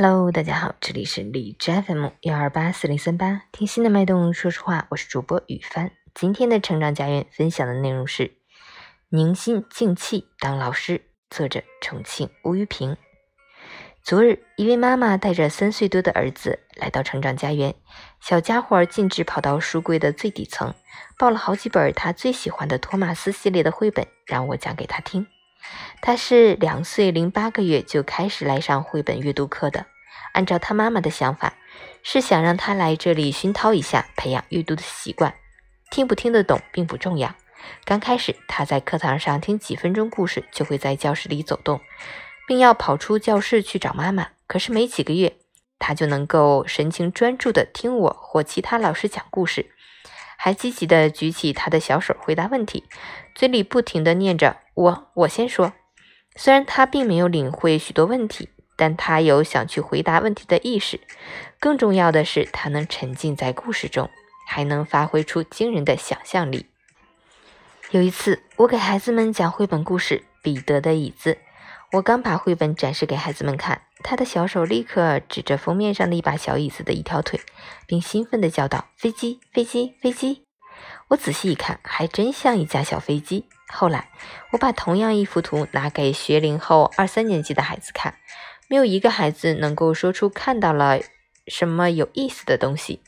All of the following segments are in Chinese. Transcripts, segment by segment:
Hello，大家好，这里是荔枝 FM 幺二八四零三八，听心的脉动，说实话，我是主播雨帆。今天的成长家园分享的内容是宁心静气当老师，作者重庆吴玉平。昨日，一位妈妈带着三岁多的儿子来到成长家园，小家伙径直跑到书柜的最底层，抱了好几本他最喜欢的托马斯系列的绘本，让我讲给他听。他是两岁零八个月就开始来上绘本阅读课的。按照他妈妈的想法，是想让他来这里熏陶一下，培养阅读的习惯。听不听得懂并不重要。刚开始，他在课堂上听几分钟故事，就会在教室里走动，并要跑出教室去找妈妈。可是没几个月，他就能够神情专注地听我或其他老师讲故事，还积极地举起他的小手回答问题，嘴里不停地念着。我我先说，虽然他并没有领会许多问题，但他有想去回答问题的意识。更重要的是，他能沉浸在故事中，还能发挥出惊人的想象力。有一次，我给孩子们讲绘本故事《彼得的椅子》，我刚把绘本展示给孩子们看，他的小手立刻指着封面上的一把小椅子的一条腿，并兴奋地叫道：“飞机，飞机，飞机！”我仔细一看，还真像一架小飞机。后来，我把同样一幅图拿给学龄后二三年级的孩子看，没有一个孩子能够说出看到了什么有意思的东西。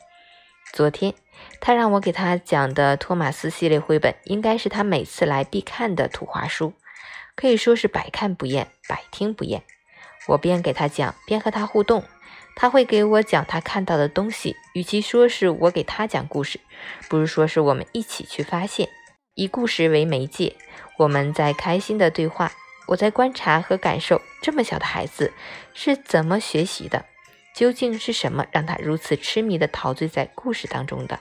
昨天，他让我给他讲的托马斯系列绘本，应该是他每次来必看的图画书，可以说是百看不厌，百听不厌。我边给他讲，边和他互动，他会给我讲他看到的东西。与其说是我给他讲故事，不如说是我们一起去发现。以故事为媒介，我们在开心的对话。我在观察和感受这么小的孩子是怎么学习的，究竟是什么让他如此痴迷地陶醉在故事当中的？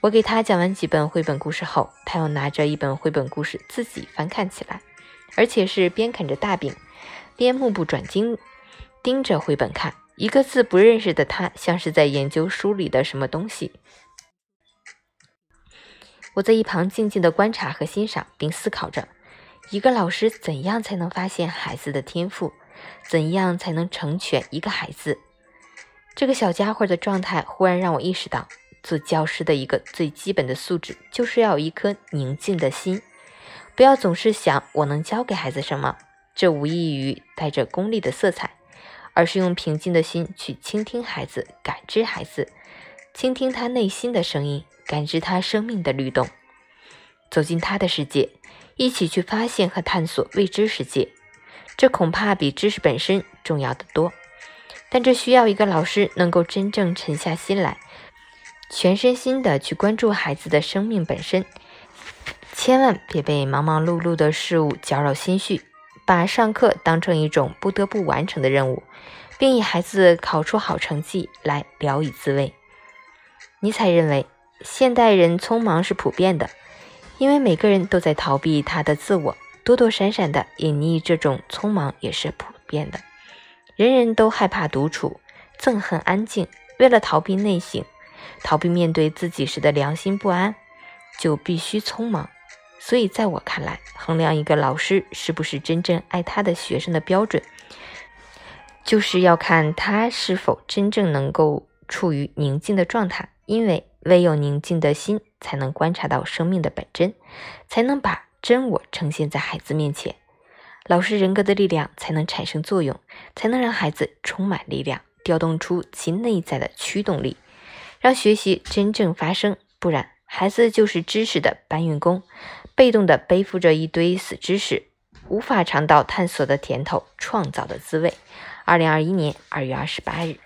我给他讲完几本绘本故事后，他又拿着一本绘本故事自己翻看起来，而且是边啃着大饼，边目不转睛盯着绘本看，一个字不认识的他，像是在研究书里的什么东西。我在一旁静静的观察和欣赏，并思考着：一个老师怎样才能发现孩子的天赋？怎样才能成全一个孩子？这个小家伙的状态忽然让我意识到，做教师的一个最基本的素质，就是要有一颗宁静的心。不要总是想我能教给孩子什么，这无异于带着功利的色彩，而是用平静的心去倾听孩子，感知孩子，倾听他内心的声音。感知他生命的律动，走进他的世界，一起去发现和探索未知世界。这恐怕比知识本身重要的多。但这需要一个老师能够真正沉下心来，全身心的去关注孩子的生命本身。千万别被忙忙碌碌的事物搅扰心绪，把上课当成一种不得不完成的任务，并以孩子考出好成绩来聊以自慰。尼采认为。现代人匆忙是普遍的，因为每个人都在逃避他的自我，躲躲闪闪的隐匿这种匆忙也是普遍的。人人都害怕独处，憎恨安静。为了逃避内省，逃避面对自己时的良心不安，就必须匆忙。所以，在我看来，衡量一个老师是不是真正爱他的学生的标准，就是要看他是否真正能够处于宁静的状态，因为。唯有宁静的心，才能观察到生命的本真，才能把真我呈现在孩子面前。老师人格的力量才能产生作用，才能让孩子充满力量，调动出其内在的驱动力，让学习真正发生。不然，孩子就是知识的搬运工，被动的背负着一堆死知识，无法尝到探索的甜头、创造的滋味。二零二一年二月二十八日。